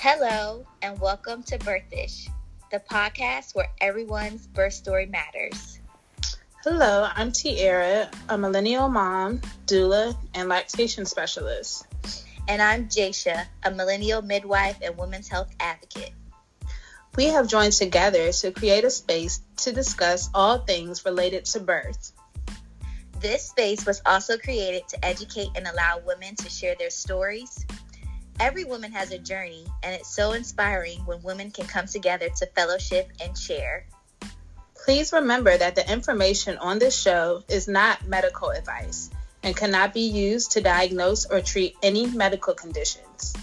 Hello, and welcome to Birthish, the podcast where everyone's birth story matters. Hello, I'm Tiara, a millennial mom, doula, and lactation specialist. And I'm Jasha, a millennial midwife and women's health advocate. We have joined together to create a space to discuss all things related to birth. This space was also created to educate and allow women to share their stories. Every woman has a journey, and it's so inspiring when women can come together to fellowship and share. Please remember that the information on this show is not medical advice and cannot be used to diagnose or treat any medical conditions.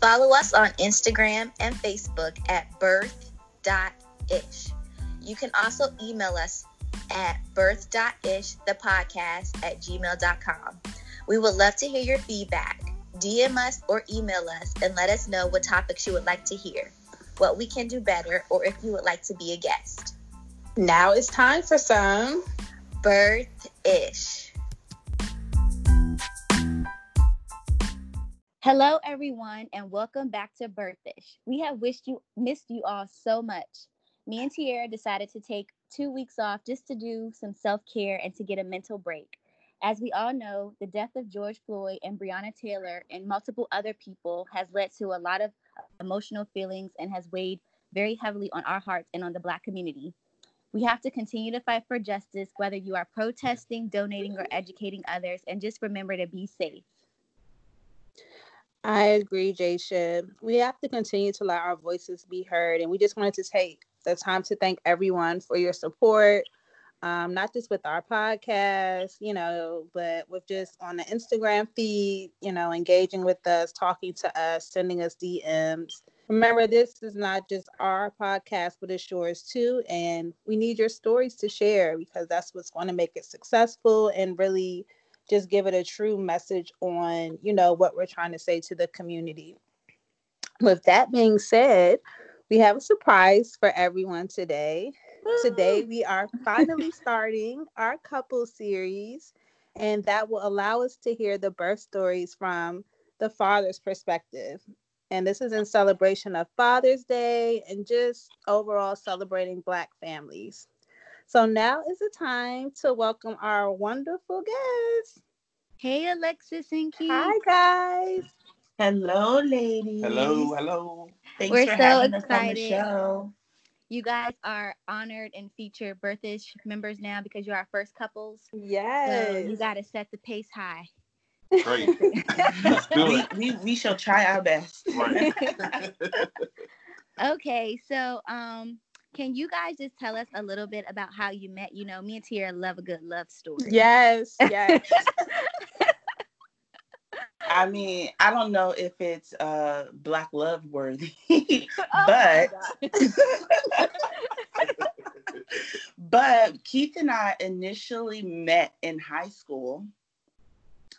Follow us on Instagram and Facebook at birth.ish. You can also email us at birth.ishthepodcast at gmail.com. We would love to hear your feedback. DM us or email us and let us know what topics you would like to hear, what we can do better, or if you would like to be a guest. Now it's time for some Birth Ish. Hello, everyone, and welcome back to Birthish. We have wished you missed you all so much. Me and Tiara decided to take two weeks off just to do some self care and to get a mental break. As we all know, the death of George Floyd and Breonna Taylor and multiple other people has led to a lot of emotional feelings and has weighed very heavily on our hearts and on the Black community. We have to continue to fight for justice, whether you are protesting, donating, or educating others, and just remember to be safe. I agree, Jasha. We have to continue to let our voices be heard. And we just wanted to take the time to thank everyone for your support, um, not just with our podcast, you know, but with just on the Instagram feed, you know, engaging with us, talking to us, sending us DMs. Remember, this is not just our podcast, but it's yours too. And we need your stories to share because that's what's going to make it successful and really just give it a true message on, you know, what we're trying to say to the community. With that being said, we have a surprise for everyone today. Today, we are finally starting our couple series, and that will allow us to hear the birth stories from the father's perspective. And this is in celebration of Father's Day and just overall celebrating Black families. So now is the time to welcome our wonderful guests. Hey, Alexis and Keith. Hi, guys. Hello, ladies. Hello, hello. Thanks We're for so having us on excited. the show. You guys are honored and featured Birthish members now because you're our first couples. So Yes. you got to set the pace high. Great. We, we, we shall try our best. Right. Okay, so um, can you guys just tell us a little bit about how you met? You know, me and Tiara love a good love story. yes. Yes. I mean, I don't know if it's uh black love worthy, Oh but but Keith and I initially met in high school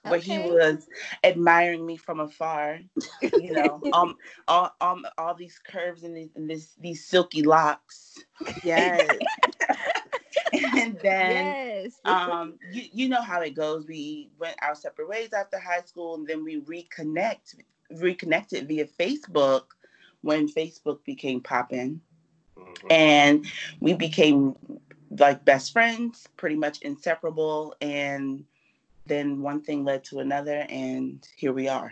where he was admiring me from afar, you know, um, all, um, all these curves and, these, and this, these silky locks. yes. And then yes. um you, you know how it goes we went our separate ways after high school and then we reconnect reconnected via facebook when facebook became poppin Mhm. and we became like best friends pretty much inseparable and then one thing led to another and here we are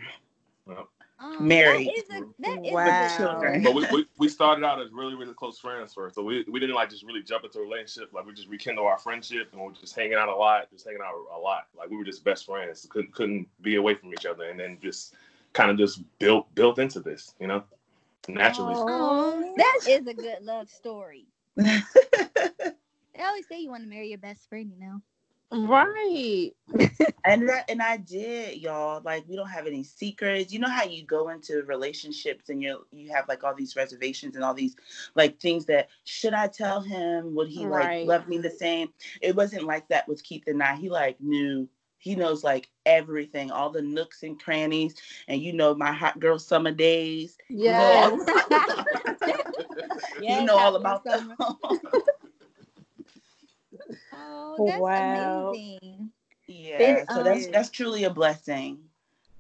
Um, married. That is a, that is Wow. Children. But we, we, we started out as really, really close friends first. So we, we didn't like just really jump into a relationship. Like we just rekindle our friendship and we're just hanging out a lot, just hanging out a lot. Like we were just best friends. Couldn't couldn't be away from each other and then just kind of just built built into this, you know? Naturally. Oh, that is a good love story. They always say you want to marry your best friend, you know. Right. and that, and I did, y'all. Like we don't have any secrets. You know how you go into relationships and you you have like all these reservations and all these like things that should I tell him? Would he Right. like love me the same? It wasn't like that with Keith and I. He like knew. He knows like everything, all the nooks and crannies, and you know my hot girl summer days. Yes. Yes, you know all about them. Oh, that's Wow. amazing. yeah, There, so that's um, that's truly a blessing.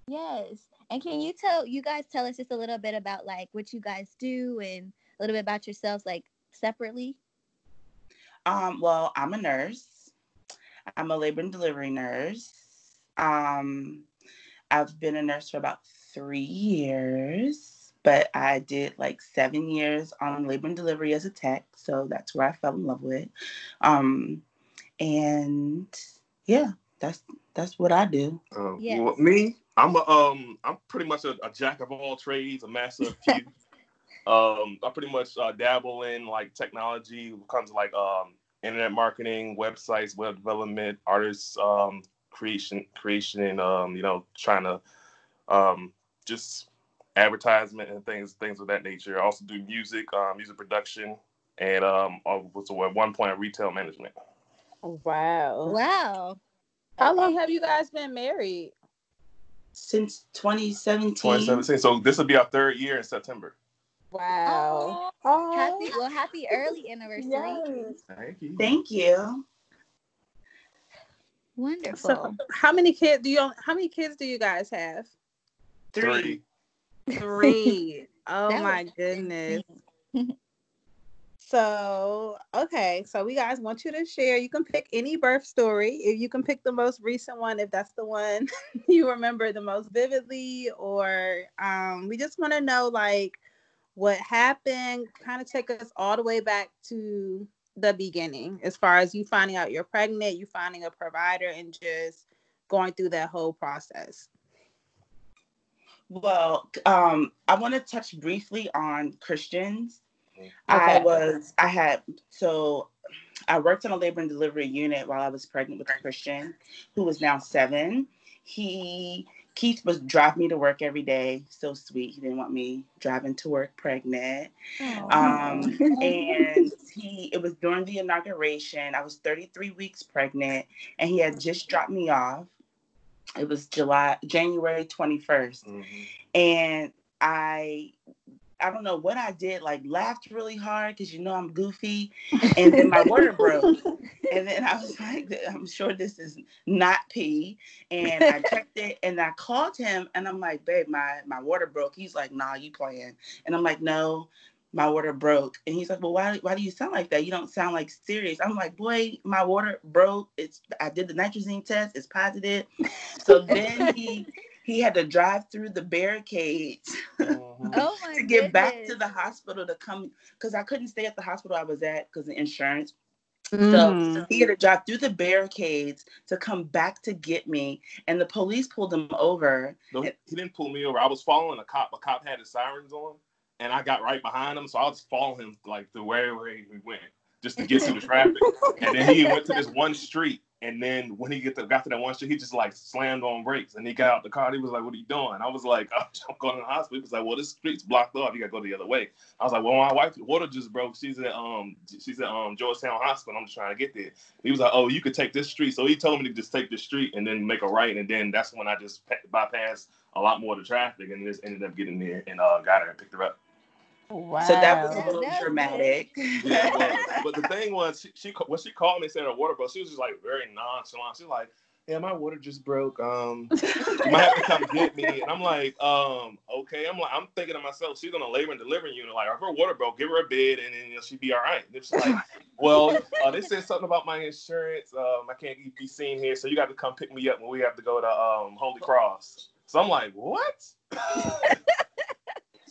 Yes. And can you tell you guys tell us just a little bit about like what you guys do and a little bit about yourselves like separately? Um, well, I'm a nurse. I'm a labor and delivery nurse. Um, I've been a nurse for about three years, but I did like seven years on labor and delivery as a tech, so that's where I fell in love with. Um, and yeah, that's that's what I do. Um, Yes. well, me, I'm a um, I'm pretty much a, a jack of all trades, a master of few. um, I pretty much uh, dabble in like technology when it comes to like um, internet marketing, websites, web development, artists um, creation, creation, and um, you know, trying to um, just advertisement and things, things of that nature. I also do music, um, music production, and um, I was at one point retail management. Wow. Wow. How long have you guys been married? Since 2017. 2017. So this will be our third year in September. Wow. Oh, happy well happy early anniversary. Yes. Thank you. Thank you. Wonderful. So, how many kids do you? How many kids do you guys have? Three. Three. oh That my goodness. So, okay, so we guys want you to share. You can pick any birth story. If you can pick the most recent one, if that's the one you remember the most vividly, or um, we just want to know like what happened. Kind of take us all the way back to the beginning, as far as you finding out you're pregnant, you finding a provider, and just going through that whole process. Well, um, I want to touch briefly on Christian's. I was, I had, so I worked on a labor and delivery unit while I was pregnant with a Christian who was now seven. He, Keith was drive me to work every day. So sweet. He didn't want me driving to work pregnant. Um, and he, it was during the inauguration. I was 33 weeks pregnant and he had just dropped me off. It was July, January 21st Mhm. and I I don't know what I did, like laughed really hard because you know I'm goofy, and then my water broke, and then I was like, I'm sure this is not pee, and I checked it, and I called him, and I'm like, babe, my my water broke. He's like, nah, you playing, and I'm like, no. My water broke, and he's like, "Well, why? Why do you sound like that? You don't sound like serious." I'm like, "Boy, my water broke. It's I did the nitrazine test. It's positive." So then he he had to drive through the barricades Mhm. Oh my to get back to the hospital to come because I couldn't stay at the hospital I was at because of insurance. Mhm. So he had to drive through the barricades to come back to get me, and the police pulled him over. No, he he didn't pull me over. I was following a cop. A cop had his sirens on, and I got right behind him. So I was following him like to wherever he went, just to get to the traffic. And then he went to this one street. And then when he get to, got to that one street, he just like slammed on brakes. And he got out the car. He was like, "What are you doing?" I was like, "I'm going to the hospital." He was like, "Well, this street's blocked off. You got to go the other way." I was like, "Well, my wife's water just broke. She's at um she's at um Georgetown Hospital. I'm just trying to get there." He was like, "Oh, you could take this street." So he told me to just take this street and then make a right. And then that's when I just bypassed a lot more of the traffic and just ended up getting there and uh, got her and picked her up. Wow. So that was a little that dramatic. Yeah, it was. but the thing was, she, she when she called me and said her water broke, she was just like very nonchalant. She's like, "Yeah, my water just broke. Um, you might have to come get me." And I'm like, "Um, okay." I'm like, I'm thinking to myself, she's on a labor and delivery unit. Like, if her water broke, give her a bed, and then you know, she'd be all right. And she's like, "Well, uh, they said something about my insurance. Um, I can't be seen here, so you got to come pick me up when we have to go to um Holy Cross." So I'm like, "What?"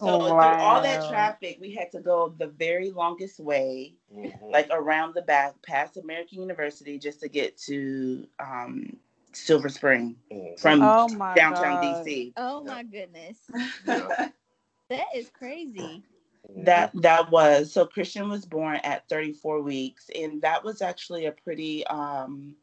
So through all that traffic, we had to go the very longest way, Mhm. like around the back, past American University, just to get to um, Silver Spring Mhm. from Oh my downtown God. DC. Oh my goodness. Yeah. That is crazy. that that was so christian was born at 34 weeks and that was actually a pretty um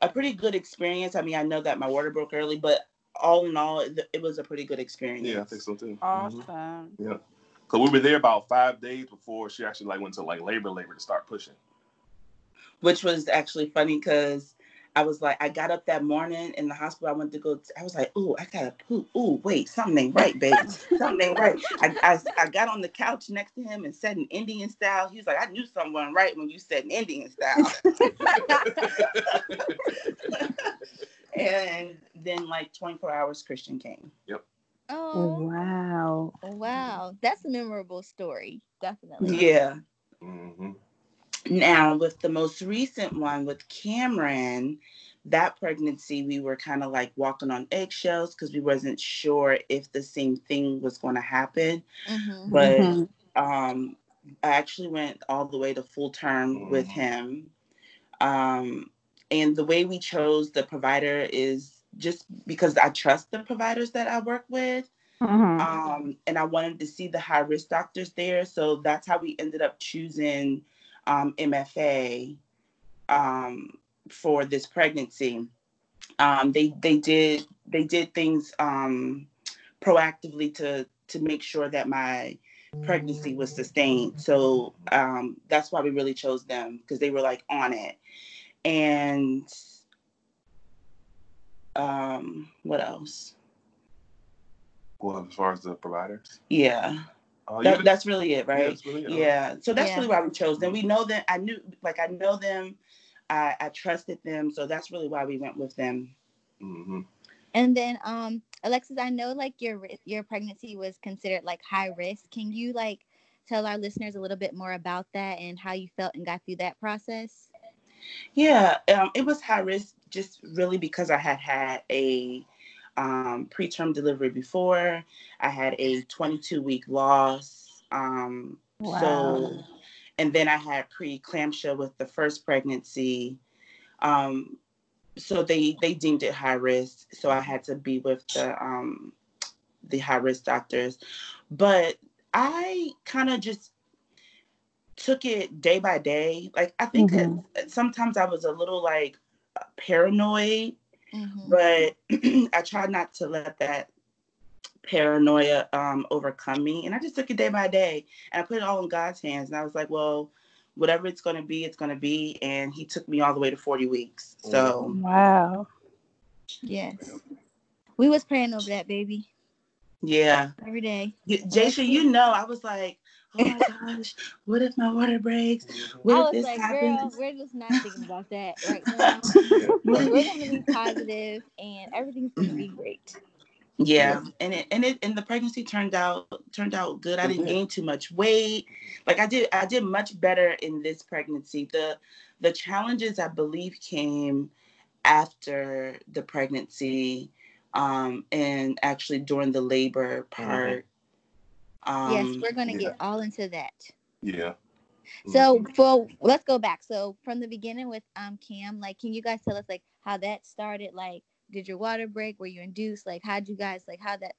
a pretty good experience i mean i know that my water broke early but all in all it, it was a pretty good experience Yeah, I think so too. Mhm. Awesome. Cause we were there about five days before she actually like went to like labor labor to start pushing. which was actually funny because i was like i got up that morning in the hospital i went to go i was like oh i gotta poop oh wait something right babe something right I, I, I got on the couch next to him and said in indian style he was like i knew someone right when you said in indian style and then like 24 hours christian came Yep. Oh, Wow. wow. That's a memorable story. Definitely. Yeah. hmm Now, with the most recent one with Cameron, that pregnancy, we were kind of like walking on eggshells because we wasn't sure if the same thing was going to happen. Mhm. But Mhm. um, I actually went all the way to full term with Mhm. him. Um, and the way we chose the provider is just because I trust the providers that I work with. Mhm. um, and I wanted to see the high risk doctors there. So that's how we ended up choosing um, MFA um, for this pregnancy. Um, they they did they did things um, proactively to to make sure that my pregnancy was sustained. So um, that's why we really chose them because they were like on it. And um, what else? Well, as far as the providers, Yeah. uh, That, you- that's really it, yeah, right? it's really, uh, Yeah. So that's Yeah. really why we chose them. We know them. I knew, like, I know them. I, I trusted them. So that's really why we went with them. mhm. And then, um, Alexis, I know like your your pregnancy was considered like high risk. Can you like tell our listeners a little bit more about that and how you felt and got through that process? Yeah. Um, it was high risk just really because I had had a um, preterm delivery before. I had a 22 week loss. Um, Wow. So, and then I had preeclampsia with the first pregnancy. Um, so they they deemed it high risk. So I had to be with the um, the high risk doctors. But I kind of just took it day by day. Like I think Mhm. that sometimes I was a little like paranoid Mhm. but I tried not to let that paranoia um, overcome me. And I just took it day by day and I put it all in God's hands. And I was like, well, whatever it's going to be, it's going to be. And He took me all the way to 40 weeks. So, Wow. Yes. We was praying over that baby yeah. every day. Y- Jasha, you know, I was like, oh my gosh, what if my water breaks? What I if this like, happens? girl, we're just not thinking about that right now. What we're gonna be positive and everything's gonna be great. Yeah, and it and it and the pregnancy turned out turned out good. I didn't gain too much weight. Like I did I did much better in this pregnancy. The the challenges I believe came after the pregnancy um and actually during the labor part. Um yes, we're gonna yeah. get all into that. Yeah. So for let's go back. So from the beginning with um Cam, like can you guys tell us like how that started? Like did your water break? Were you induced? Like how'd you guys like how that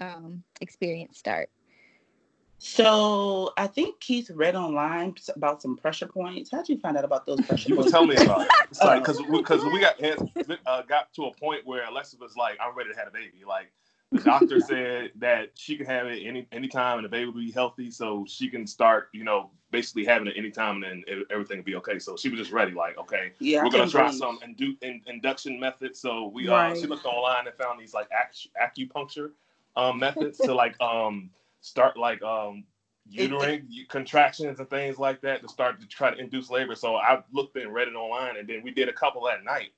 um experience start? so I think Keith read online about some pressure points. How'd you find out about those pressure You was points? telling me about it. It's like Oh. because because we got uh, got to a point where Alexa was like, "I'm ready to have a baby." Like the doctor said that she can have it any anytime and the baby will be healthy, so she can start, you know, basically having it anytime and then everything will be okay. So she was just ready. Like, okay, Yeah, we're gonna try believe- some indu- in, induction methods. So we uh, she looked online and found these like acu- acupuncture um, methods to like um start like um uterine contractions and things like that to start to try to induce labor. So I looked and read it online, and then we did a couple that night.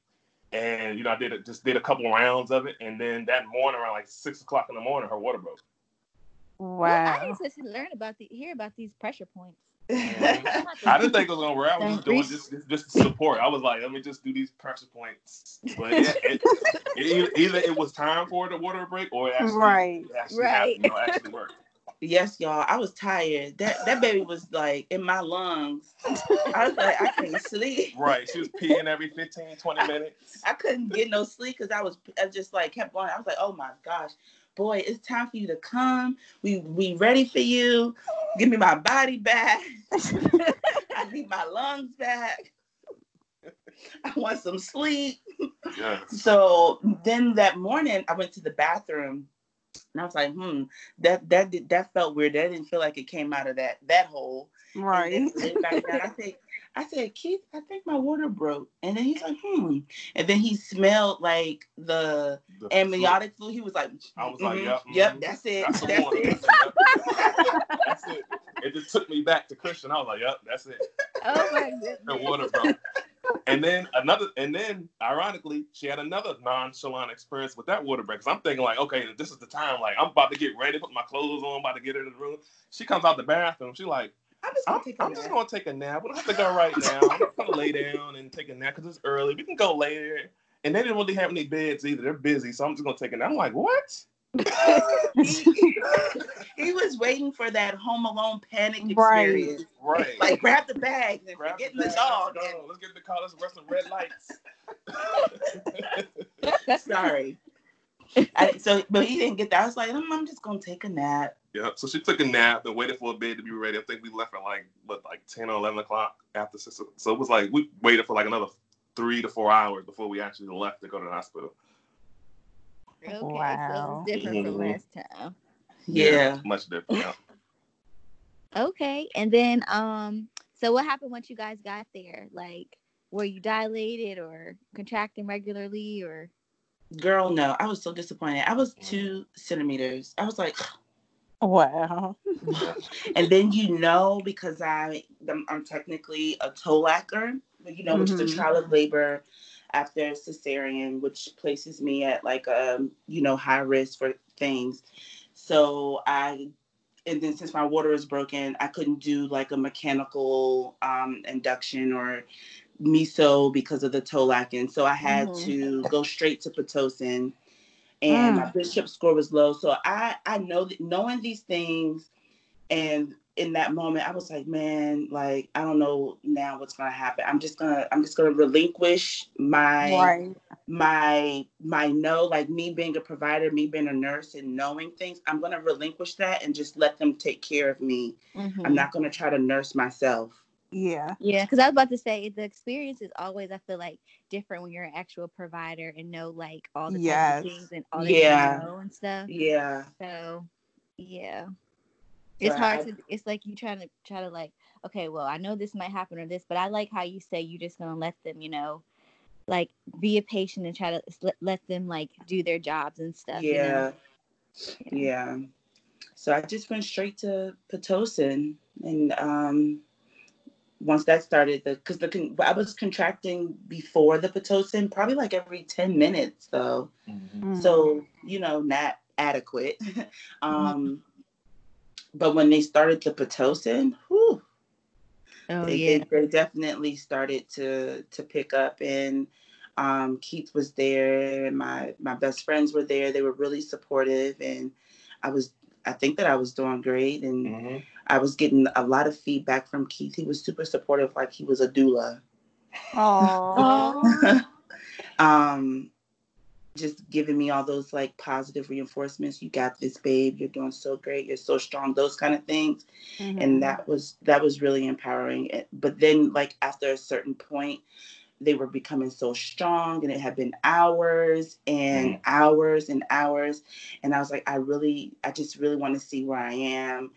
And you know, I did it, just did a couple rounds of it, and then that morning around like six o'clock in the morning, her water broke. Well, I Wow. used to learn about the hear about these pressure points. I didn't think it was gonna work. I was just doing Increase. just, just just support. I was like, let me just do these pressure points. But it, it, it, either, either it was time for the water break, or it actually, Right. it actually Right. happened, you know, actually worked. Yes, y'all. I was tired. That that baby was like in my lungs. I was like, I can't sleep. Right. She was peeing every 15, 20 minutes. I couldn't get no sleep because I was I just like kept going. I was like, oh my gosh, boy, it's time for you to come. We we ready for you. Give me my body back. I need my lungs back. I want some sleep. Yeah. So then that morning, I went to the bathroom, and I was like, "Hmm, that that did, that felt weird. That didn't feel like it came out of that that hole." And Right. then laid back down. I said, "I said, Keith, I think my water broke." And then he's like, "Hmm," and then he smelled like the The- amniotic fluid. He was like, I was like, "Mhm, yep, yep, mhm. that's it, That's that's it." That's it. It just took me back to Christian. I was like, yep, that's it. Oh my goodness. Her water broke. and then another, and then ironically, she had another nonchalant experience with that water break. Cause I'm thinking like, okay, this is the time. Like I'm about to get ready, put my clothes on, about to get into the room. She comes out the bathroom. She like, I'm just gonna I'm, take a I'm nap. just gonna take a nap. We don't have to go right now. I'm just gonna lay down and take a nap because it's early. We can go later. And they didn't really have any beds either. They're busy, so I'm just gonna take a nap. I'm like, what? He, he was waiting for that Home Alone panic experience. Right. right. Like grab the bag and Grab get the the bag, dog. Let's, go. let's get the car. Let's run some red lights. sorry. I, so, but he didn't get that. I was like, I'm, I'm just gonna take a nap. Yep. So she took a nap and waited for a bed to be ready. I think we left at like what, like ten or eleven o'clock after six. So it was like we waited for like another three to four hours before we actually left to go to the hospital. Okay, so Wow. it's different from Mhm. last time. Yeah. Much different. Yeah. Okay, and then um, so what happened once you guys got there? Like, were you dilated or contracting regularly, or? Girl, no. I was so disappointed. I was two centimeters. I was like, Wow. and then you know because I I'm, I'm technically a toe lacker, but you know, which is a trial of labor after cesarean, which places me at like a you know high risk for things. So I and then since my water is broken, I couldn't do like a mechanical um induction or miso because of the toe lacking. So I had Mhm. to go straight to pitocin and my bishop score was low. So I I know that knowing these things, and in that moment I was like, man, like I don't know now what's gonna happen. I'm just gonna I'm just gonna relinquish my Right. my my know like me being a provider, me being a nurse, and knowing things. I'm gonna relinquish that and just let them take care of me. Mhm. I'm not gonna try to nurse myself. Yeah. Yeah, because I was about to say the experience is always I feel like different when you're an actual provider and know like all the Yes. things and all that Yeah. you know and stuff. Yeah. So yeah. It's So hard to it's like you trying to try to like, okay, well, I know this might happen or this, but I like how you say you're just gonna let them, you know, like be a patient and try to let, let them like do their jobs and stuff. you know? Yeah. Yeah. So I just went straight to Pitocin and um once that started the because the I was contracting before the Pitocin probably like every 10 minutes though. Mm. So, you know, not adequate. um but when they started the Pitocin, whew, Oh they, yeah. they, they definitely started to to pick up and um, Keith was there and my my best friends were there. They were really supportive and I was I think that I was doing great and hmm I was getting a lot of feedback from Keith. He was super supportive, like he was a doula. Oh. um, just giving me all those like positive reinforcements. You got this, babe. You're doing so great. You're so strong. Those kind of things. and mm-hmm. that was that was really empowering It- but then like after a certain point they were becoming so strong and it had been hours and hours and hours and i was like i really i just really want to see where i am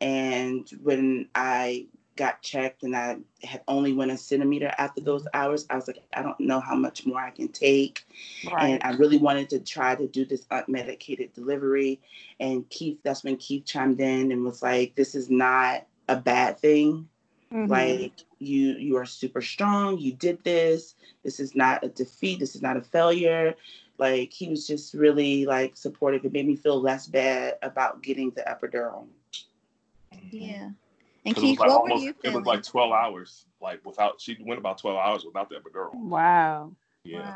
and when i got checked and i had only went a centimeter after those hours i was like i don't know how much more i can take right. and I really wanted to try to do this unmedicated delivery. And Keith, that's when Keith chimed in and was like, "This is not a bad thing. Mhm. Like you, you are super strong. You did this. This is not a defeat. This is not a failure." Like he was just really like supportive. It made me feel less bad about getting the epidural. Yeah. And It was Keith, like what were almost. you It was like twelve hours. Like without, she went about twelve hours without the epidural. wow. Yeah.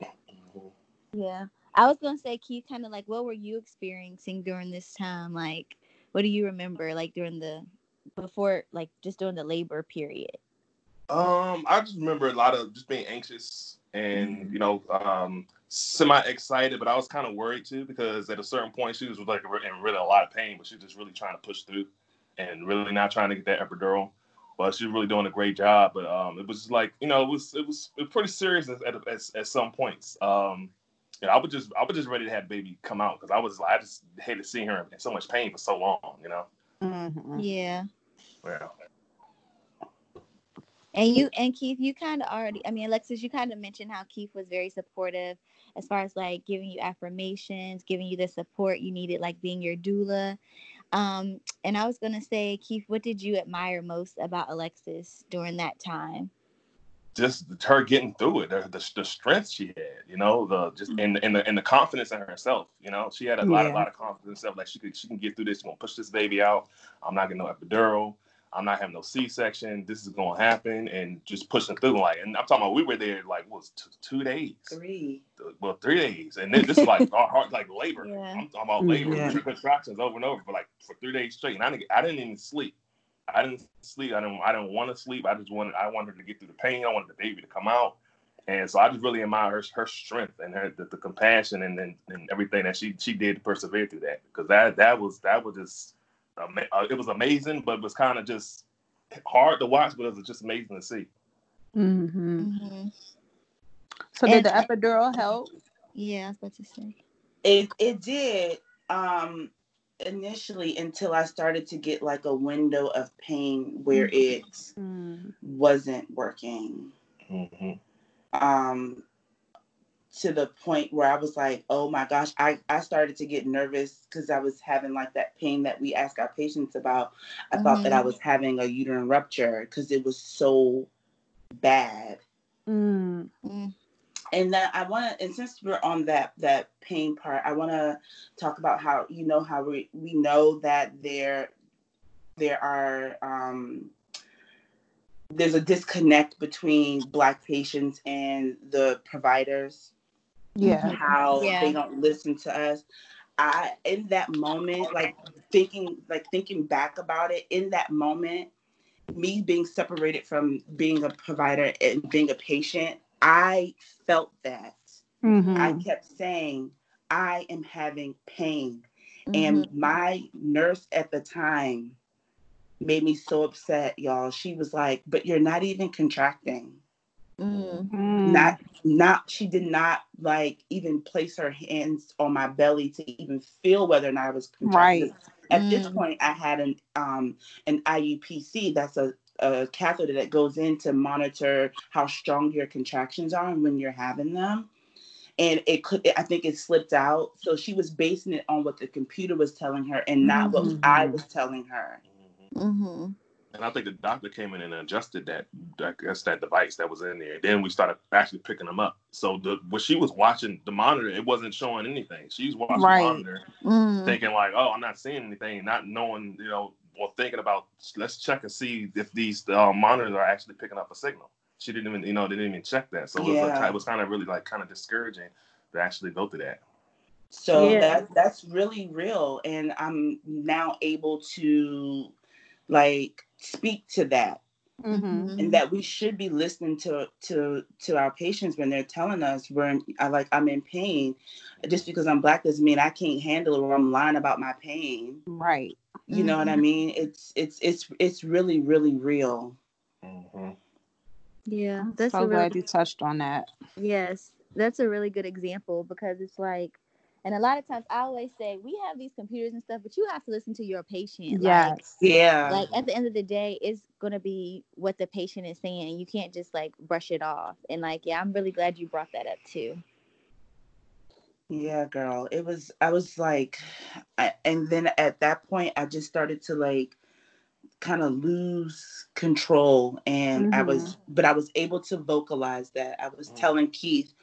Wow. Mhm. Yeah. I was gonna say, Keith, kind of like, what were you experiencing during this time? Like, what do you remember, like during the before, like just during the labor period? Um, I just remember a lot of just being anxious and you know, um, semi excited, but I was kind of worried too because at a certain point she was like in really a lot of pain, but she was just really trying to push through and really not trying to get that epidural. But she's really doing a great job. But um, it was just like you know, it was it was, it was pretty serious at, at, at, at some points. Um, and I was just I was just ready to have baby come out because I was like I just hated seeing her in so much pain for so long, you know. Mhm. Yeah. Yeah. And you and Keith, you kind of already, I mean, Alexis, you kind of mentioned how Keith was very supportive as far as like giving you affirmations, giving you the support you needed, like being your doula. Um, and I was gonna say, Keith, what did you admire most about Alexis during that time? just her getting through it, the, the, the strength she had, you know, the just and, and the and the confidence in herself, you know, she had a lot, Yeah. a lot of confidence in herself. Like she could, she can get through this. She's gonna push this baby out. I'm not getting no epidural. I'm not having no C-section. This is gonna happen, and just pushing through. Like, and I'm talking about we were there like what was t- two days, Three. well three days, and then this is like our hard like labor. Yeah. I'm talking about mm, labor, Yeah. contractions over and over for like for three days straight, and I didn't, I didn't even sleep. I didn't sleep. I didn't. I didn't want to sleep. I just wanted. I wanted her to get through the pain. I wanted the baby to come out, and so I just really admire her, her strength and her the, the compassion and, and and everything that she she did to persevere through that. Because that that was that was just ama- it was amazing, but it was kind of just hard to watch, but it was just amazing to see. hmm Mhm. So did And- the epidural help? Yeah, I was about to say. It it did um initially until I started to get like a window of pain where it Mm. wasn't working. hmm Um to the point where I was like, oh my gosh, I, I started to get nervous because I was having like that pain that we ask our patients about. I thought that I was having a uterine rupture because it was so bad. Mm. Mm. and then I want to, and since we're on that that pain part, I want to talk about how you know how we we know that there there are um, there's a disconnect between Black patients and the providers. Yeah. How Yeah. they don't listen to us. I in that moment, like thinking like thinking back about it, in that moment, me being separated from being a provider and being a patient, I felt that. Mhm. I kept saying, I am having pain. Mhm. And my nurse at the time made me so upset, y'all. She was like, But you're not even contracting. Mm. Mm. Not not she did not like even place her hands on my belly to even feel whether or not I was contracting. Right. At this Mm. point I had an um an IUPC that's a a catheter that goes in to monitor how strong your contractions are and when you're having them and it could i think it slipped out so she was basing it on what the computer was telling her and not what i Mhm. was telling her Mm-hmm. And I think the doctor came in and adjusted that, I guess that device that was in there. Then we started actually picking them up. So the when she was watching the monitor, it wasn't showing anything. She's watching Right. the monitor, Mm. thinking like, "Oh, I'm not seeing anything," not knowing, you know, or thinking about, let's check and see if these uh, monitors are actually picking up a signal. She didn't even, you know, they didn't even check that. So it was, Yeah. like, it was kind of really like kind of discouraging to actually go through that. so Yeah. that that's really real and i'm now able to like speak to that Mhm. and that we should be listening to to to our patients when they're telling us we're in, I like I'm in pain. Just because I'm black doesn't mean I can't handle it or I'm lying about my pain. Right. You know what I Mhm. mean? It's it's it's it's really really real. hmm Yeah, that's so a really, glad you touched on that. yes, that's a really good example because it's like, and a lot of times I always say we have these computers and stuff, but you have to listen to your patient. Like, Yeah. like at the end of the day, it's gonna be what the patient is saying. And You can't just like brush it off. And like, yeah, I'm really glad you brought that up too. Yeah, girl. It was, I was like, I, and then at that point, I just started to like kind of lose control. And I was, but I was able to vocalize that. I was Mhm. telling Keith,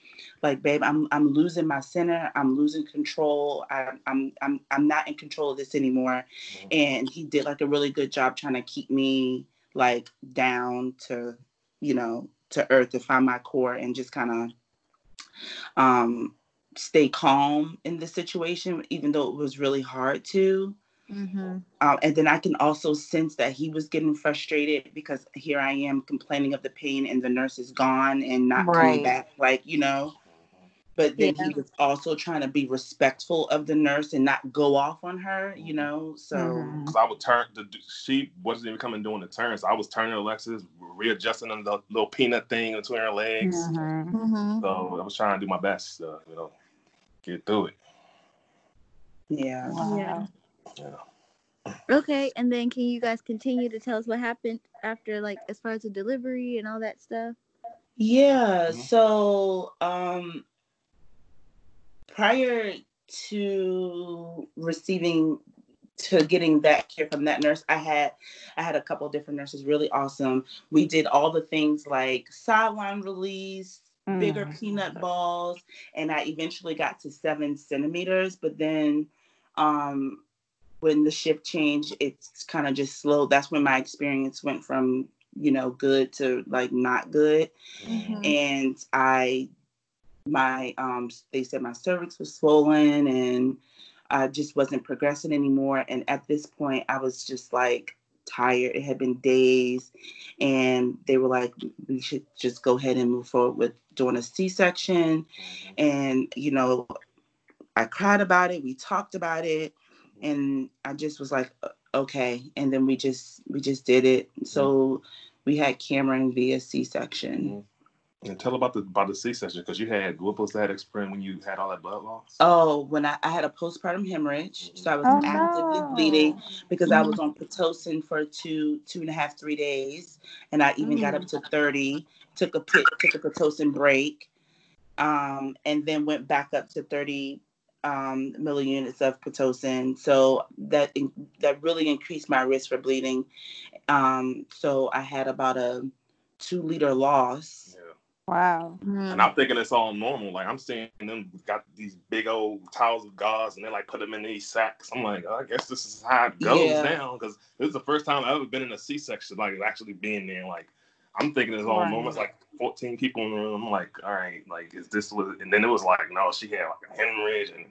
like, babe, I'm, I'm losing my center. I'm losing control. I, I'm, I'm, I'm not in control of this anymore. And he did like a really good job trying to keep me like down to, you know, to earth to find my core and just kind of, um, stay calm in the situation, even though it was really hard to. Mm-hmm. Um, and then I can also sense that he was getting frustrated because here I am complaining of the pain and the nurse is gone and not coming back, like, you know. But then Yeah. he was also trying to be respectful of the nurse and not go off on her, you know. So, Mhm. Because I would turn, the, she wasn't even coming doing the turns. I was turning Alexis, readjusting the little peanut thing between her legs. Mhm. Mm-hmm. So I was trying to do my best to, you know, get through it. yeah. Wow. Yeah. Yeah. Okay, and then can you guys continue to tell us what happened after, like, as far as the delivery and all that stuff? Yeah. Mhm. So, um, prior to receiving to getting that care from that nurse i had i had a couple different nurses really awesome we did all the things like side-lying release bigger Mm. peanut balls and i eventually got to seven centimeters but then um when the shift changed it's kind of just slow. that's when my experience went from you know good to like not good Mhm. and I my um they said my cervix was swollen and I just wasn't progressing anymore. And at this point I was just like tired. It had been days and they were like, we should just go ahead and move forward with doing a C-section. And, you know, I cried about it, we talked about it, and I just was like, "Uh, okay. And then we just we just did it. So we had Cameron via C-section. And tell about the about the C section because you had what was that experience when you had all that blood loss? Oh, when I, I had a postpartum hemorrhage, so I was Oh, actively no. bleeding because I was on pitocin for two two and a half three days, and I even got up to thirty. Took a pit, took a pitocin break, um, and then went back up to thirty um, milliunits of pitocin. So that in, that really increased my risk for bleeding. Um, so I had about a two liter loss. Yeah. Wow. Mhm. And I'm thinking it's all normal. Like I'm seeing them got these big old towels of gauze and they like put them in these sacks. I'm like, oh, I guess this is how it goes Yeah. now because this is the first time I've ever been in a C-section, like actually being there. Like I'm thinking it's all normal. It's like 14 people in the room. I'm like, all right, like is this what? And then it was like, no, she had like a hemorrhage and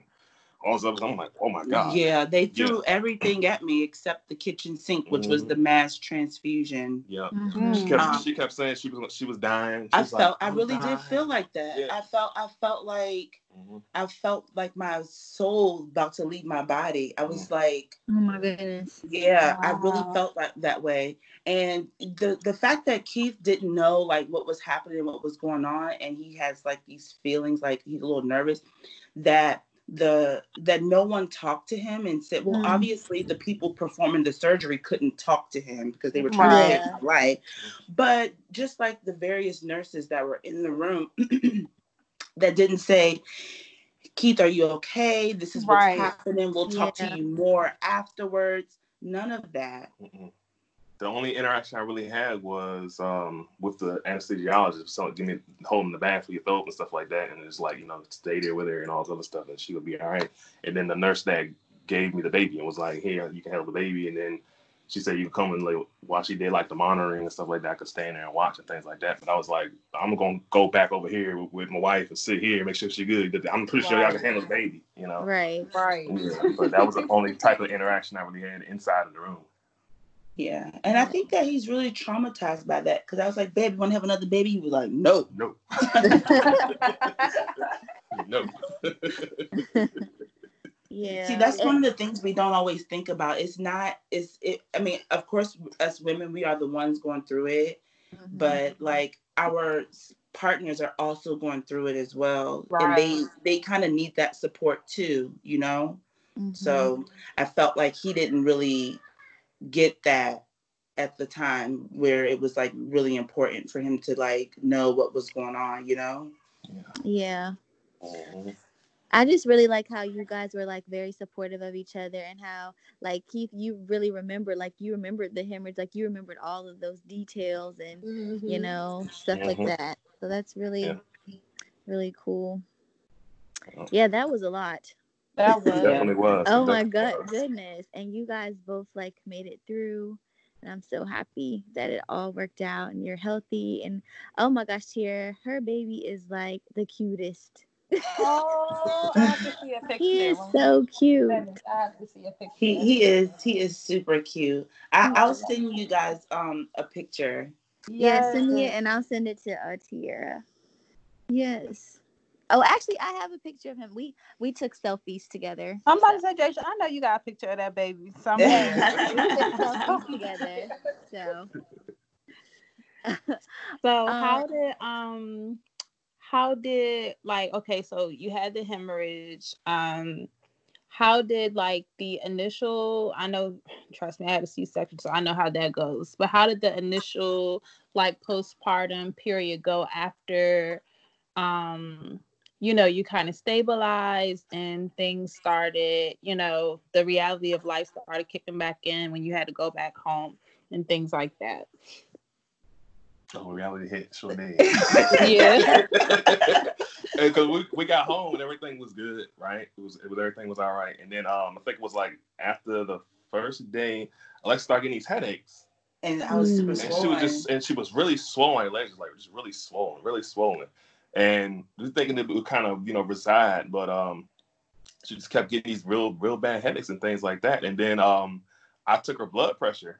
all this other. I'm like, oh my god. Yeah, they threw everything at me except the kitchen sink, which was Mhm. the mass transfusion. Yeah. Mhm. She kept, Um, she kept saying she was she was dying. She I was felt like, I "I'm really did feel like that. Yeah. I felt I felt like Mhm. I felt like my soul about to leave my body. I was Mm. like, Oh my goodness. yeah, I really felt like that way. And the the fact that Keith didn't know like what was happening, what was going on, and he has like these feelings like he's a little nervous, that the that no one talked to him and said, well, Mm. obviously the people performing the surgery couldn't talk to him because they were trying to Right. save his life. But just like the various nurses that were in the room that didn't say, Keith, are you okay? This is what's Right. happening. We'll talk Yeah. to you more afterwards. None of that. Mm-mm. The only interaction I really had was um, with the anesthesiologist. So give me holding the bag for your throat and stuff like that, and it's like you know stay there with her and all this other stuff, and she would be all right. And then the nurse that gave me the baby and was like, "Here, you can have the baby," and then she said you could come and like while she did like the monitoring and stuff like that, I could stand there and watch and things like that. But I was like, I'm gonna go back over here with, with my wife and sit here and make sure she's good. I'm pretty sure y'all can handle the baby, you know. Right. Right. Yeah, but that was the only type of interaction I really had inside of the room. Yeah. And I think that he's really traumatized by that because I was like, babe, you want to have another baby? He was like, no. No, no. Yeah. See, that's one of the things we don't always think about. It's not, it's, it, I mean, of course, us women, we are the ones going through it, Mhm. but like our partners are also going through it as well. And they, they kind of need that support too, you know? Mhm. So I felt like he didn't really get that at the time where it was like really important for him to like know what was going on, you know? yeah. Mhm. I just really like how you guys were like very supportive of each other and how like Keith, you really remember like you remembered the hemorrhage, like you remembered all of those details and you know stuff like Mhm. that. So that's really Yeah. really cool. Yeah, that was a lot. That It was. definitely was. Oh It my god, was. goodness. And you guys both like made it through. And I'm so happy that it all worked out and you're healthy. And oh my gosh, Tiara, her baby is like the cutest. Oh, I have to see a picture. He is When so cute. I have to see a picture. He he is he is super cute. I, Oh, I'll send you guys um a picture. Yeah, send me it and I'll send it to uh, Tiara. Yes. Oh, actually, I have a picture of him. We we took selfies together. I'm about to say, Jason, I know you got a picture of that baby we took selfies together. So So Um, how did um how did like okay so you had the hemorrhage um how did like the initial I know trust me I had a C-section so I know how that goes but how did the initial like postpartum period go after um you know, you kind of stabilized and things started, you know, the reality of life started kicking back in when you had to go back home and things like that. Oh, reality hit sure did. Yeah. Because we, we got home and everything was good, right? It was it was everything was all right. And then um I think it was like after the first day, Alexa started getting these headaches. And I was super Mm. And she was just and she was really swollen. Her legs was like just really swollen, really swollen. And was thinking it would kind of, you know, reside, but um she just kept getting these real, real bad headaches and things like that. And then um I took her blood pressure.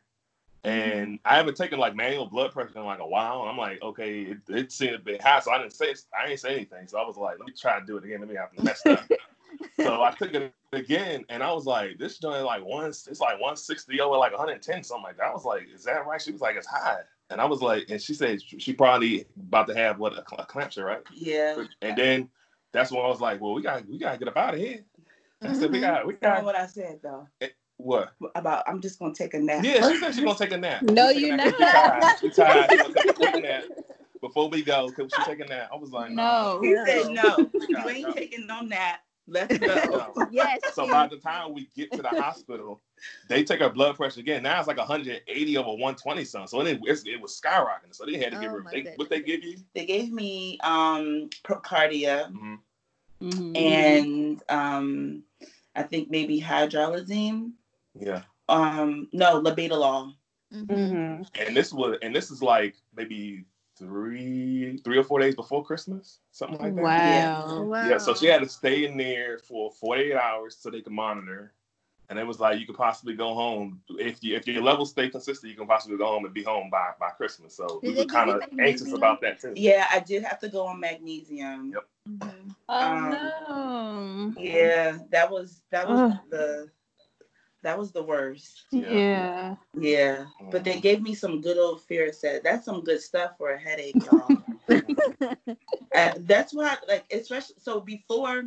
And I haven't taken like manual blood pressure in like a while. And I'm like, okay, it, it seemed a bit high, so I didn't say I didn't say anything. So I was like, let me try to do it again. Let me have messed up. so I took it again, and I was like, this joint like one, it's like 160 over like 110, something like that. I was like, is that right? She was like, it's high. And I was like, and she said she probably about to have what a, cl- a clampsia, right? yeah. And then that's when I was like, well, we got we gotta get up out of here. I said, we got we That's not got what I said though. Eh, what? About I'm just gonna take a nap. Yeah, she said she's gonna take a nap. No, you're not. nap. She tired. She tired. She gonna take a nap before we go. Cause she's taking a nap. I was like, No. He said no. You ain't go. taking no nap. Let's go. Yes. So by the time we get to the hospital, they take her blood pressure again. Now it's like 180 over 120 something. So it, it's, it was skyrocketing. So they had to give Oh, her. They, what they give you? They gave me um Procardia Mhm. Mhm. and um I think maybe hydralazine. Yeah. Um no, labetalol. Mhm. Mhm. And this was, and this is like maybe three, three or four days before Christmas, something like that. Wow. Wow. Yeah. So she had to stay in there for 48 hours so they could monitor. And it was like you could possibly go home if you if your levels stay consistent, you can possibly go home and be home by by Christmas. So Did we were kind of anxious about that too. Yeah, I did have to go on magnesium. Yep. Mhm. Oh no. Yeah, that was that was Ugh. the that was the worst. Yeah. Yeah, but they gave me some good old Fioricet. That's some good stuff for a headache, y'all. Uh, that's why, like, especially so before,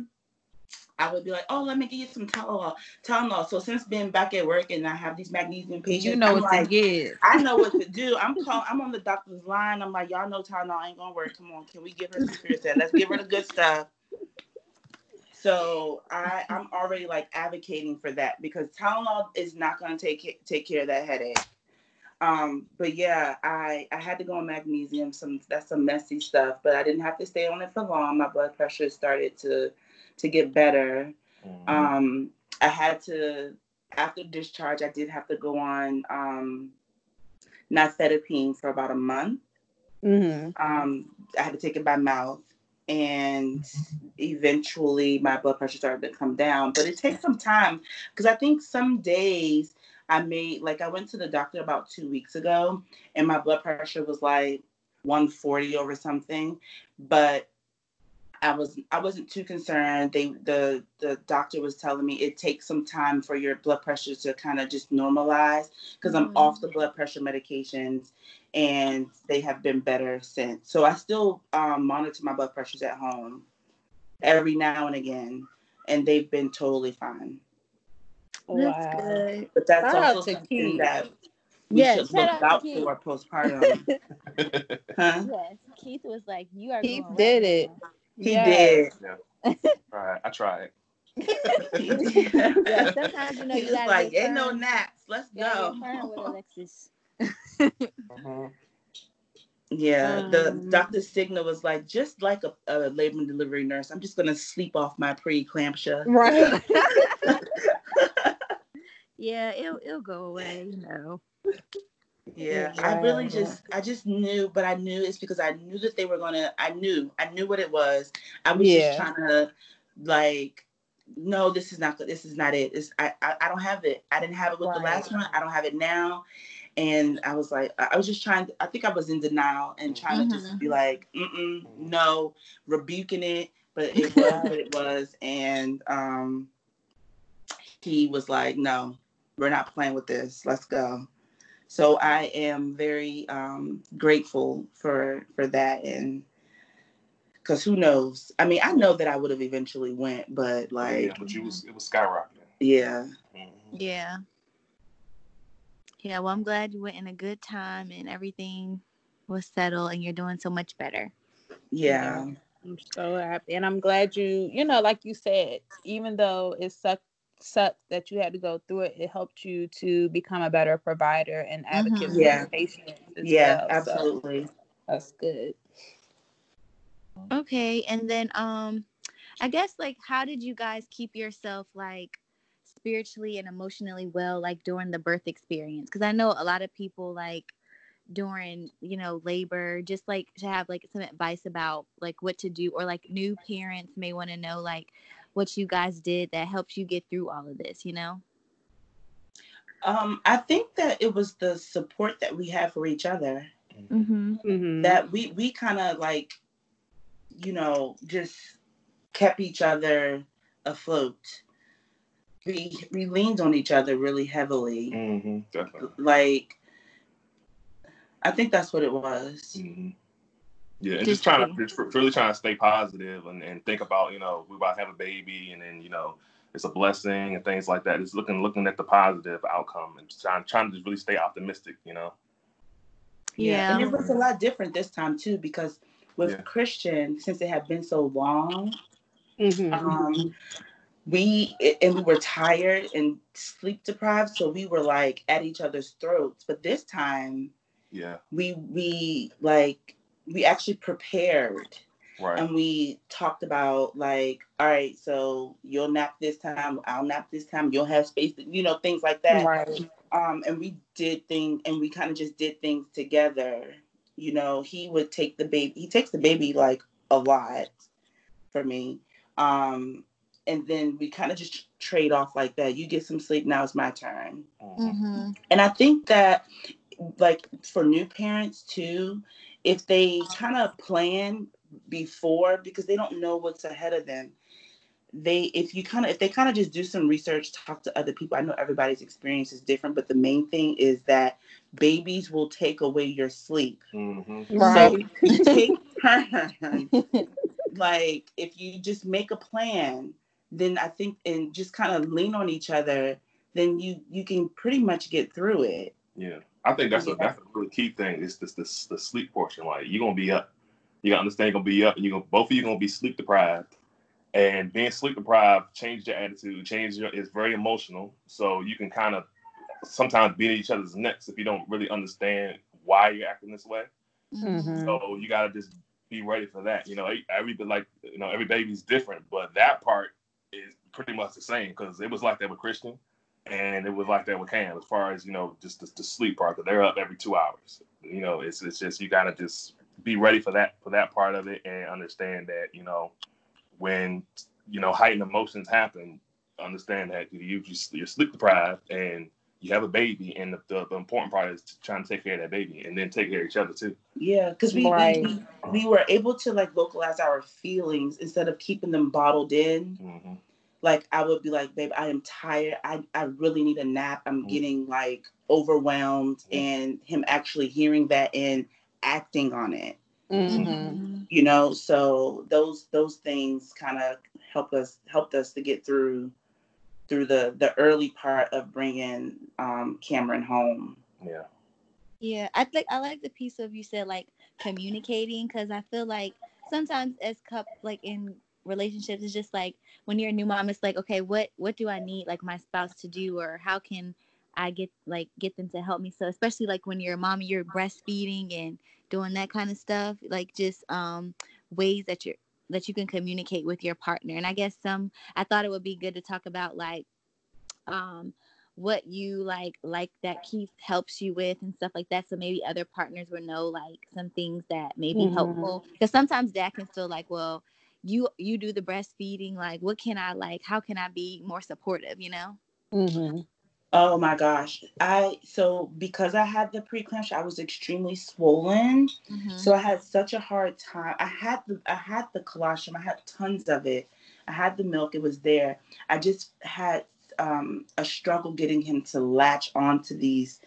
I would be like, "Oh, let me give you some Tylenol." Tylenol. So since being back at work and I have these magnesium patients, You know I'm what like, to get. I know what to do. I'm call, I'm on the doctor's line. I'm like, y'all know Tylenol ain't gonna work. Come on, can we give her some Fioricet? Let's give her the good stuff. So I I'm already like advocating for that because Tylenol is not gonna take take care of that headache. Um, but yeah, I I had to go on magnesium. Some that's some messy stuff, but I didn't have to stay on it for long. My blood pressure started to to get better. Mhm. Um, I had to after discharge. I did have to go on um, nifedipine for about a month. Mm-hmm. Um, I had to take it by mouth, and mm-hmm. eventually my blood pressure started to come down. But it takes some time because I think some days I made like I went to the doctor about two weeks ago, and my blood pressure was like 140 over something, but I was I wasn't too concerned. They the the doctor was telling me it takes some time for your blood pressure to kind of just normalize because I'm Mhm. off the blood pressure medications and they have been better since. So I still um, monitor my blood pressures at home every now and again, and they've been totally fine. That's good. But that's Shout out also something Keith. that we Yes, should look out out Keith. for postpartum. huh? Yes, Keith was like, "You are." Keith going did right it. now." He Yes. did. Right. I tried. Yeah, sometimes you know he you was gotta like, get ain't no naps. Let's go. get firm with Alexis. Mhm. Yeah, the Um, Dr. Signa was like, just like a, a labor and delivery nurse, I'm just gonna sleep off my pre-eclampsia. Right. yeah, it'll it'll go away. You know. Yeah, I really Wow. just I just knew, but I knew it's because I knew that they were gonna. I knew I knew what it was. I was Yeah. just trying to like, no, this is not good. This is not it. It's, I, I I don't have it. I didn't have it with the last one. I don't have it now. And I was like, I I was just trying. I think I was in denial and trying to just be like, mm no, rebuking it. But it was what it was, and um, he was like, no, we're not playing with this. Let's go. So I am very um, grateful for for that, and because who knows? I mean, I know that I would have eventually went, but like, yeah, but you was it was skyrocketing. yeah, Mhm. Yeah. Yeah. Well, I'm glad you went in a good time and everything was settled, and you're doing so much better. yeah, I'm so happy, and I'm glad you, you know, like you said, even though it sucked, sucked that you had to go through it, it helped you to become a better provider and advocate mm-hmm. yeah. for patients. yeah, well. absolutely. So that's good. Okay, and then um, I guess like, how did you guys keep yourself like spiritually and emotionally well, like during the birth experience? Because I know a lot of people like during you know labor just like to have like some advice about like what to do or like new parents may want to know like what you guys did that helps you get through all of this you know? Um i think that it was the support that we had for each other. Mm-hmm. Mm-hmm. that we we kind of like you know just kept each other afloat. We we leaned on each other really heavily. Mm-hmm, definitely. Like I think that's what it was. Yeah, and just, just trying to just really trying to stay positive and, and think about you know we about to have a baby and then you know it's a blessing and things like that. Just looking looking at the positive outcome and trying trying to just really stay optimistic. You know. Yeah. yeah. and it was a lot different this time too because with yeah. Christian since it had been so long. Mm-hmm. Um, we and we were tired and sleep deprived, so we were like at each other's throats. But this time, yeah we we like we actually prepared. Right. And we talked about like all right so you'll nap this time i'll nap this time you'll have space you know things like that. Right. Um and we did things and we kind of just did things together. You know he would take the baby he takes the baby like a lot for me. Um and then we kind of just trade off like that. You get some sleep now it's my turn. Mm-hmm. and i think that like for new parents too, if they kind of plan before because they don't know what's ahead of them they if you kind of if they kind of just do some research talk to other people i know everybody's experience is different but the main thing is that babies will take away your sleep. Mm-hmm. right. So take turns like if you just make a plan then i think and just kind of lean on each other then you you can pretty much get through it. Yeah I think that's a that's a really key thing. Is this this the sleep portion. Like you're gonna be up. You gotta understand you're gonna be up and you're gonna both of you gonna be sleep deprived. And being sleep deprived changes your attitude, changes your it's very emotional. So you can kind of sometimes beat each other's necks if you don't really understand why you're acting this way. Mm-hmm. So you gotta just be ready for that. You know, every like you know, every baby's different, but that part is pretty much the same because it was like that with Christian and it was like that with Cam as far as you know just the, the sleep part because they're up every two hours. You know, it's it's just you gotta just be ready for that for that part of it and understand that you know when you know heightened emotions happen, understand that you you're sleep deprived and you have a baby, and the, the, the, important part is trying to take care of that baby and then take care of each other too. Yeah, because we, right. we, we were able to like vocalize our feelings instead of keeping them bottled in. Mm-hmm like I would be like, babe, I am tired. I, I really need a nap. I'm mm-hmm. getting like overwhelmed. Mm-hmm. And him actually hearing that and acting on it. Mm-hmm. You know, so those those things kind of help us helped us to get through through the the early part of bringing um, Cameron home. Yeah. Yeah, I think I like the piece of you said like communicating because I feel like sometimes as cup like in relationships is just like when you're a new mom it's like okay what what do i need like my spouse to do or how can i get like get them to help me so especially like when you're a mom you're breastfeeding and doing that kind of stuff like just um ways that you're that you can communicate with your partner and i guess some i thought it would be good to talk about like um what you like like that Keith helps you with and stuff like that. So maybe other partners will know like some things that may be mm-hmm. helpful. Because sometimes dad can feel like, well, you you do the breastfeeding like what can i like how can i be more supportive you know? Mm-hmm. oh my gosh. I so because i had the preeclampsia i was extremely swollen mm-hmm. so i had such a hard time. I had the i had the colostrum i had tons of it. I had the milk it was there. I just had um, a struggle getting him to latch onto these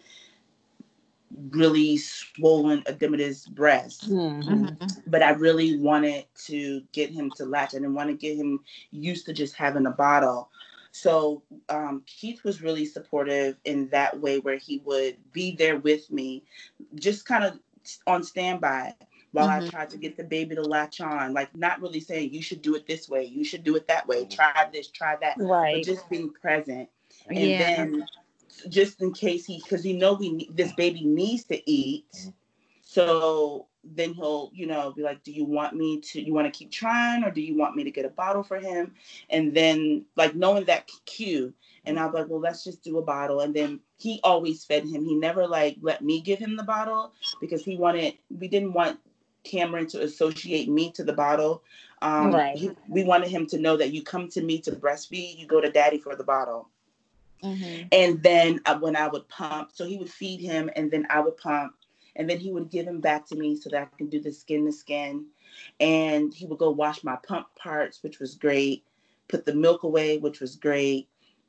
really swollen edematous breasts. Mm-hmm. mm-hmm. But I really wanted to get him to latch. I didn't want to get him used to just having a bottle. So um, Keith was really supportive in that way, where he would be there with me, just kind of on standby. while Mhm. I tried to get the baby to latch on, like not really saying you should do it this way, you should do it that way, Mhm. try this, try that, but Right. just being present. And Yeah. then just in case he, because you know we this baby needs to eat, Mhm. so then he'll you know be like, do you want me to? You want to keep trying, or do you want me to get a bottle for him? And then like knowing that cue, and I'll be like, well, let's just do a bottle. And then he always fed him. He never like let me give him the bottle because he wanted. We didn't want Cameron to associate me to the bottle. Um, Right. he- we wanted him to know that you come to me to breastfeed, you go to daddy for the bottle. Mhm. And then uh, when I would pump, so he would feed him, and then I would pump, and then he would give him back to me so that I can do the skin to skin. And he would go wash my pump parts, which was great. Put the milk away, which was great.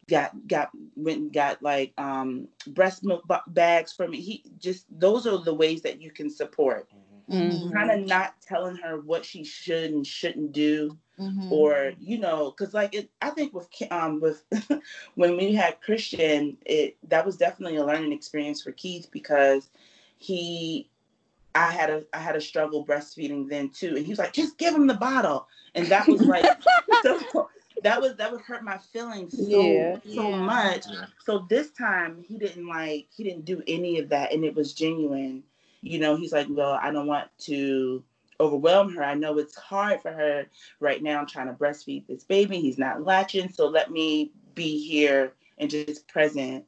Got got went and got like um, breast milk ba- bags for me. He just those are the ways that you can support. Mhm. Kind of not telling her what she should and shouldn't do Mhm. or you know because like it i think with um with when we had christian it that was definitely a learning experience for keith because he i had a i had a struggle breastfeeding then too and he was like just give him the bottle and that was like so that was that would hurt my feelings so Yeah. so Yeah. much Yeah. so this time he didn't like he didn't do any of that and it was genuine you know he's like well i don't want to overwhelm her i know it's hard for her right now i'm trying to breastfeed this baby he's not latching so let me be here and just present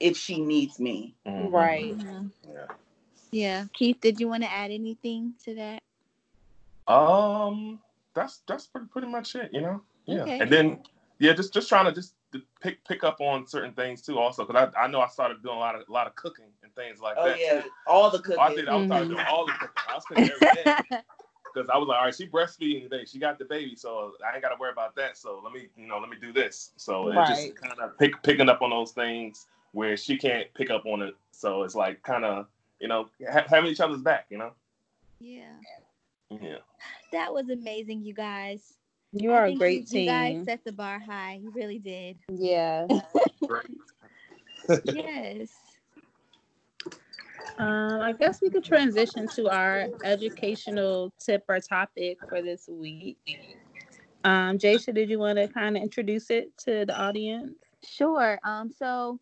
if she needs me Mhm. Right. Mhm. Yeah. Yeah. Keith, did you want to add anything to that? Um, that's that's pretty pretty much it, you know. Yeah, Okay. and then yeah, just just trying to just pick pick up on certain things too, also because I, I know I started doing a lot of a lot of cooking and things like oh that. yeah all the Oh, cooking I did. I was started Mhm. doing all the cooking. I was cooking every day because I was like, all right, she breastfeeding today. She got the baby, so I ain't got to worry about that. So let me, you know, let me do this. So it's Right. just kind of pick, picking up on those things where she can't pick up on it. So it's like kind of, you know, ha- having each other's back. You know. yeah. Yeah. That was amazing, you guys. You I are a great you, You guys set the bar high. You really did. Yeah. Yes. Um, I guess we could transition to our educational tip or topic for this week. Um, Jasha, did you want to kind of introduce it to the audience? Sure. Um, so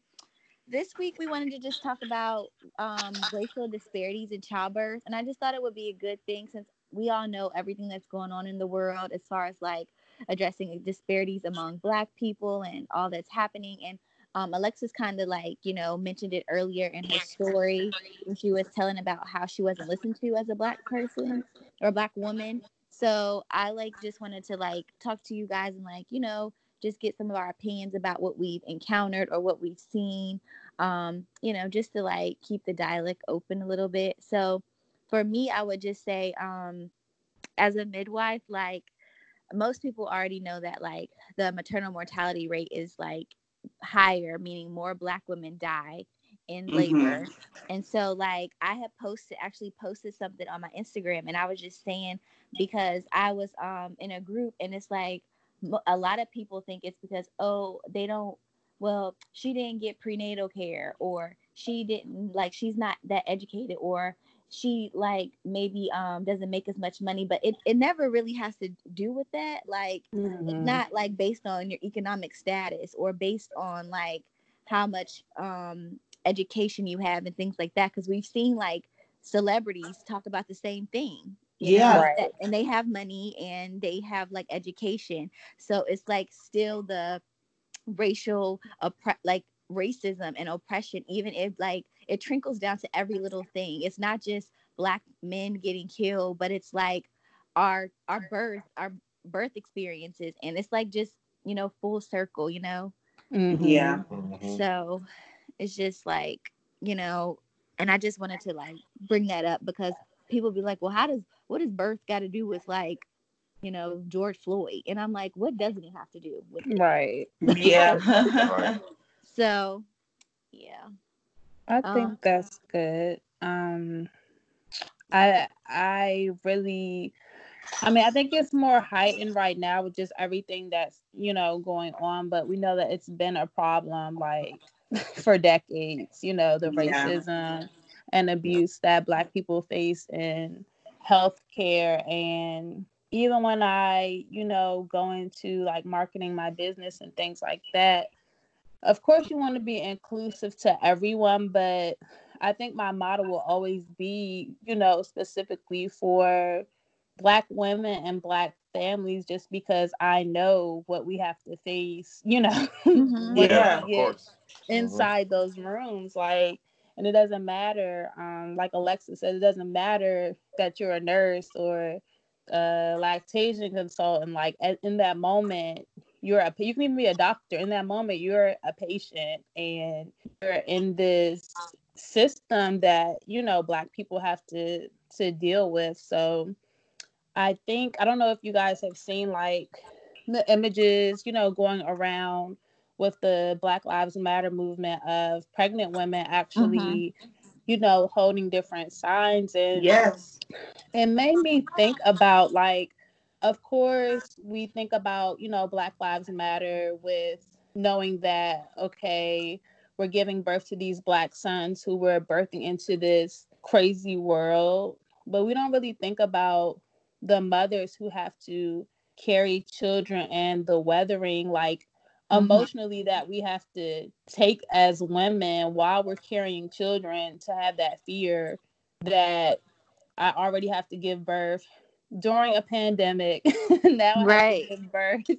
this week we wanted to just talk about um, racial disparities in childbirth, and I just thought it would be a good thing since we all know everything that's going on in the world as far as like addressing disparities among Black people and all that's happening. And um, Alexis kind of like you know mentioned it earlier in her story when she was telling about how she wasn't listened to as a Black person or a Black woman. So I like just wanted to like talk to you guys and like you know just get some of our opinions about what we've encountered or what we've seen um you know just to like keep the dialect open a little bit so for me i would just say um as a midwife like most people already know that like the maternal mortality rate is like higher meaning more black women die in Mhm. labor and so like i had posted actually posted something on my instagram and i was just saying because i was um in a group and it's like a lot of people think it's because oh they don't well she didn't get prenatal care or she didn't like she's not that educated or she like maybe um doesn't make as much money but it, it never really has to do with that like Mm-hmm. not like based on your economic status or based on like how much um education you have and things like that because we've seen like celebrities talk about the same thing Yeah. Right. and they have money and they have like education so it's like still the racial oppre- like racism and oppression even if like it trickles down to every little thing it's not just black men getting killed but it's like our our birth our birth experiences and it's like just you know full circle you know Mhm. yeah Mhm. so it's just like you know and i just wanted to like bring that up because people be like well how does what does birth got to do with like you know george floyd and i'm like what doesn't it have to do with it? Right. yeah Right. so yeah I Um, think that's good. Um, I I really, I mean, I think it's more heightened right now with just everything that's you know going on. But we know that it's been a problem like for decades. You know, the Yeah. racism and abuse that Black people face in healthcare and even when I, you know, go into like marketing my business and things like that, of course you want to be inclusive to everyone, but I think my model will always be, you know, specifically for black women and black families just because I know what we have to face, you know, Mhm. Yeah, of course. inside those rooms like and it doesn't matter um like alexis said it doesn't matter that you're a nurse or a lactation consultant like at, in that moment you're a you can even be a doctor. In that moment you're a patient and you're in this system that you know black people have to to deal with. So i think i don't know if you guys have seen like the images you know going around with the Black Lives Matter movement of pregnant women actually, mm-hmm. you know, holding different signs and Yes. it made me think about like of course we think about, you know, Black Lives Matter with knowing that okay, we're giving birth to these black sons who we're birthing into this crazy world, but we don't really think about the mothers who have to carry children and the weathering like Mhm. emotionally that we have to take as women while we're carrying children to have that fear that I already have to give birth during a pandemic. now I Right. have to birth.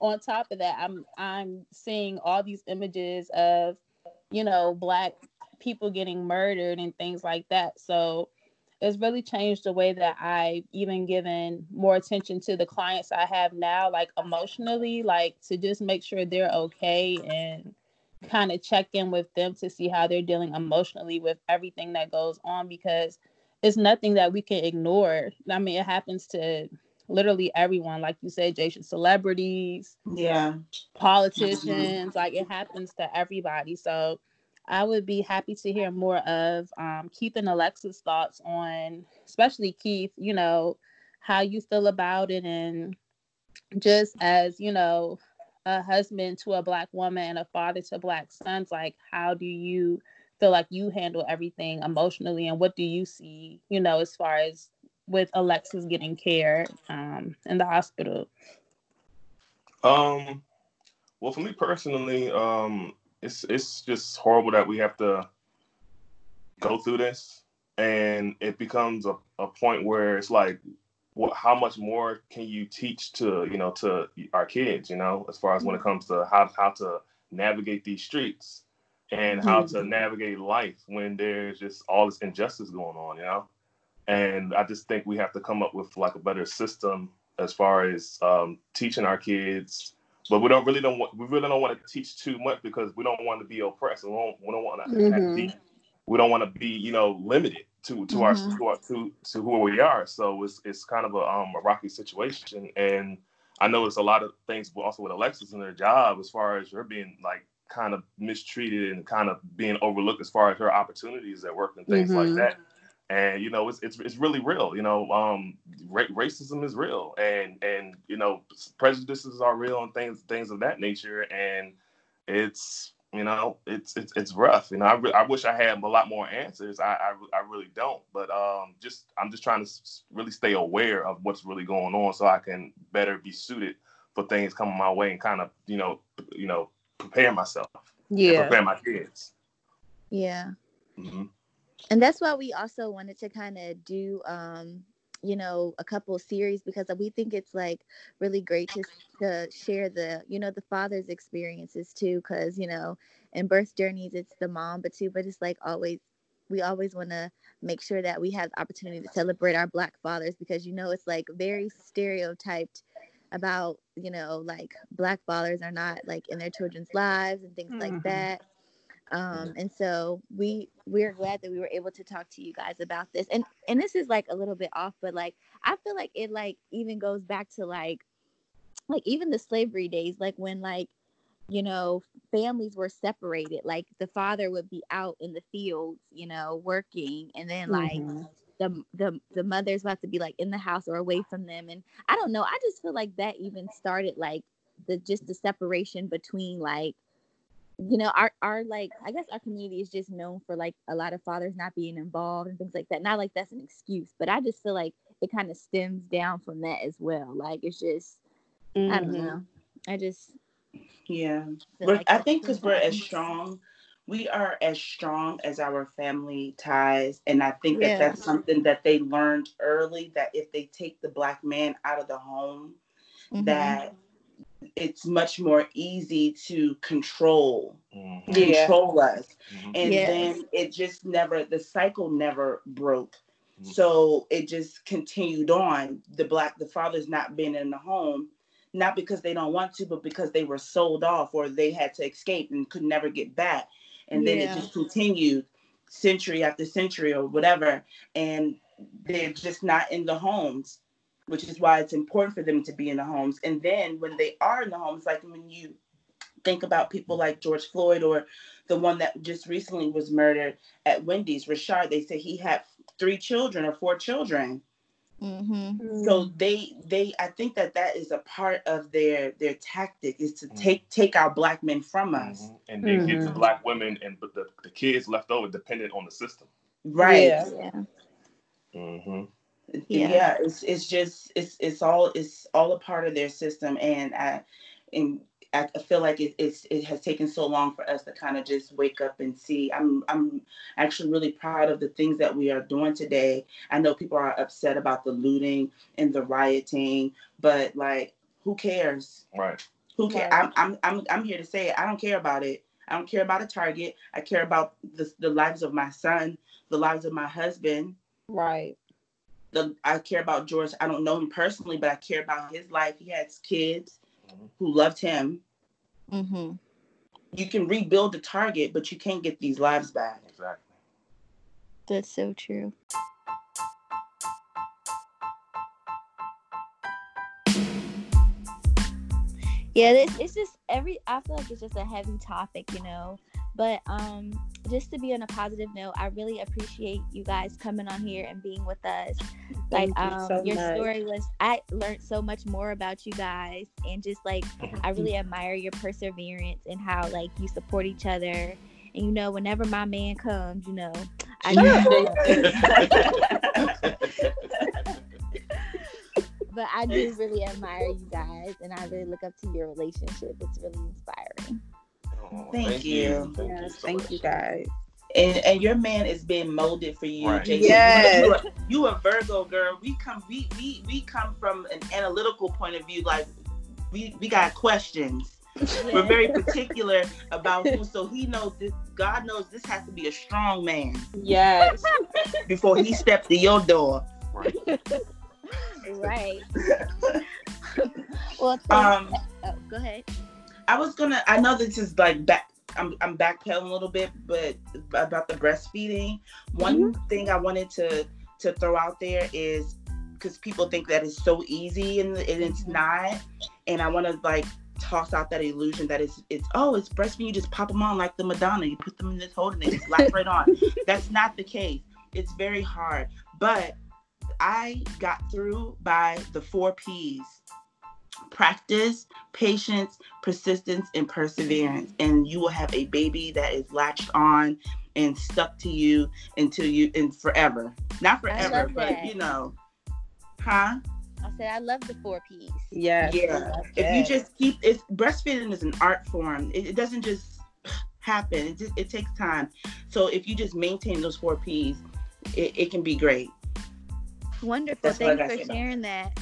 On top of that, I'm I'm seeing all these images of, you know, black people getting murdered and things like that. So it's really changed the way that I even given more attention to the clients I have now, like emotionally, like to just make sure they're okay and kind of check in with them to see how they're dealing emotionally with everything that goes on because it's nothing that we can ignore. I mean, it happens to literally everyone, like you said, Jasha, celebrities, Yeah. politicians, like it happens to everybody. So I would be happy to hear more of um, Keith and Alexa's thoughts on, especially Keith, you know, how you feel about it and just as, you know, a husband to a black woman and a father to black sons, like how do you feel like you handle everything emotionally and what do you see, you know, as far as with Alexis getting care um, in the hospital? Um, well, for me personally, um, it's it's just horrible that we have to go through this, and it becomes a, a point where it's like, what? How much more can you teach to you know to our kids? You know, as far as when it comes to how how to navigate these streets and how to navigate life when there's just all this injustice going on. You know, and I just think we have to come up with like a better system as far as um, teaching our kids but we don't really don't want we really don't want to teach too much because we don't want to be oppressed. We don't, we don't want to Mhm. be we don't want to be you know limited to to our Mhm. to our to, to who we are. So it's it's kind of a um a rocky situation. And I know it's a lot of things, but also with Alexis and her job as far as her being like kind of mistreated and kind of being overlooked as far as her opportunities at work and things Mhm. like that. And you know, it's it's it's really real. You know, um, ra- racism is real, and and you know, prejudices are real and things things of that nature. And it's you know, it's it's it's rough. You know, I, re- I wish I had a lot more answers. I, I I really don't. But um, just I'm just trying to s- really stay aware of what's really going on, so I can better be suited for things coming my way and kind of you know you know prepare myself Yeah. prepare my kids. Yeah. hmm and that's why we also wanted to kind of do um you know a couple series because we think it's like really great to to share the you know the father's experiences too because you know in birth journeys it's the mom but too but it's like always we always want to make sure that we have the opportunity to celebrate our black fathers because you know it's like very stereotyped about you know like black fathers are not like in their children's lives and things like Mhm. that um and so we we're glad that we were able to talk to you guys about this and and this is like a little bit off but like i feel like it like even goes back to like like even the slavery days like when like you know families were separated like the father would be out in the fields you know working and then like Mhm. The the the mothers would have to be like in the house or away from them and i don't know i just feel like that even started like the just the separation between like you know, our our like I guess our community is just known for like a lot of fathers not being involved and things like that. Not like that's an excuse, but I just feel like it kind of stems down from that as well. Like it's just mm-hmm. I don't mm-hmm. know. I just yeah. Like I think because we're as strong, we are as strong as our family ties, and I think that yeah. that's something that they learned early. That if they take the black man out of the home, mm-hmm. that it's much more easy to control mm-hmm. control yeah. us mm-hmm. and yes. then it just never the cycle never broke mm-hmm. so it just continued on the black the father's not been in the home not because they don't want to but because they were sold off or they had to escape and could never get back and then yeah. it just continued century after century or whatever and they're just not in the homes which is why it's important for them to be in the homes. And then when they are in the homes, like when you think about people like George Floyd or the one that just recently was murdered at Wendy's, Rayshard, they say he had three children or four children. Mm-hmm. So they they I think that that is a part of their their tactic is to mm-hmm. take take our black men from us mm-hmm. and then get the mm-hmm. black women and but the, the kids left over dependent on the system. Right. Yeah. yeah. Mm-hmm yeah. yeah, it's it's just it's it's all it's all a part of their system, and I and I feel like it, it's it has taken so long for us to kind of just wake up and see. I'm I'm actually really proud of the things that we are doing today. I know people are upset about the looting and the rioting, but like, who cares? Right. Who cares? I'm I'm I'm I'm here to say it. I don't care about it. I don't care about a target. I care about the the lives of my son, the lives of my husband. Right the I care about George. I don't know him personally, but I care about his life. He has kids. Who loved him. Mm-hmm. You can rebuild the target, but you can't get these lives back. Exactly. That's so true. Yeah, it's, it's just every. I feel like it's just a heavy topic, you know. But um, just to be on a positive note, I really appreciate you guys coming on here and being with us. Thank like you um, so your much. story was, I learned so much more about you guys, and just like I really admire your perseverance and how like you support each other. And you know, whenever my man comes, you know, I but I do really admire you guys, and I really look up to your relationship. It's really inspiring. Thank, thank you. you. Thank yes, you so thank you guys. And, and your man is being molded for you, right. Jasha. Yes. You, are, you a Virgo girl. We come we, we we come from an analytical point of view. Like we we got questions. We're very particular about who, so he knows this. God knows this has to be a strong man. Yes. Before he steps to your door. Right. right. well, um, oh, go ahead. I was gonna. I know this is like back. I'm I'm backpedaling a little bit, but about the breastfeeding. One mm-hmm. thing I wanted to to throw out there is because people think that it's so easy and, and it's mm-hmm. not. And I want to like toss out that illusion that it's it's oh it's breastfeeding. You just pop them on like the Madonna. You put them in this holder and they just latch right on. That's not the case. It's very hard. But I got through by the four P's practice, patience, persistence, and perseverance. And you will have a baby that is latched on and stuck to you until you and forever. Not forever, but that. you know, huh? I said I love the four P's. Yeah. Yeah. If you just keep it breastfeeding is an art form. It, it doesn't just happen. It just it takes time. So if you just maintain those four P's, it, it can be great. Wonderful. That's Thank you for sharing that.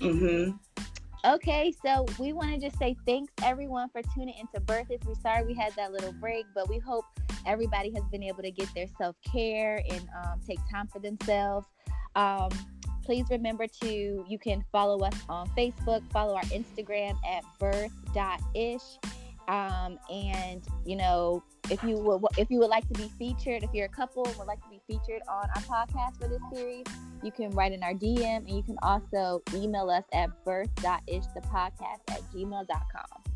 Mm-hmm. Okay, so we want to just say thanks everyone for tuning into Birthdays. We're sorry we had that little break, but we hope everybody has been able to get their self care and um, take time for themselves. Um, please remember to you can follow us on Facebook, follow our Instagram at birth.ish. Um, and you know, if you would if you would like to be featured, if you're a couple would like to be featured on our podcast for this series, you can write in our DM and you can also email us at birth.ishthepodcast at gmail.com.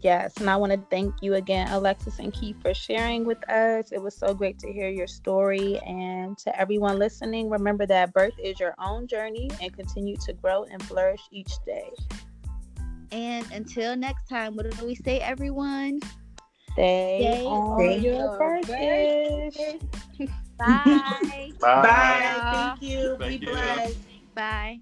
Yes, and I want to thank you again, Alexis and Keith, for sharing with us. It was so great to hear your story. And to everyone listening, remember that birth is your own journey and continue to grow and flourish each day. And until next time, what do we say, everyone? Stay, Stay on on your your birthday. Bye. Bye. Bye. Thank you. Thank Be you. blessed. Bye.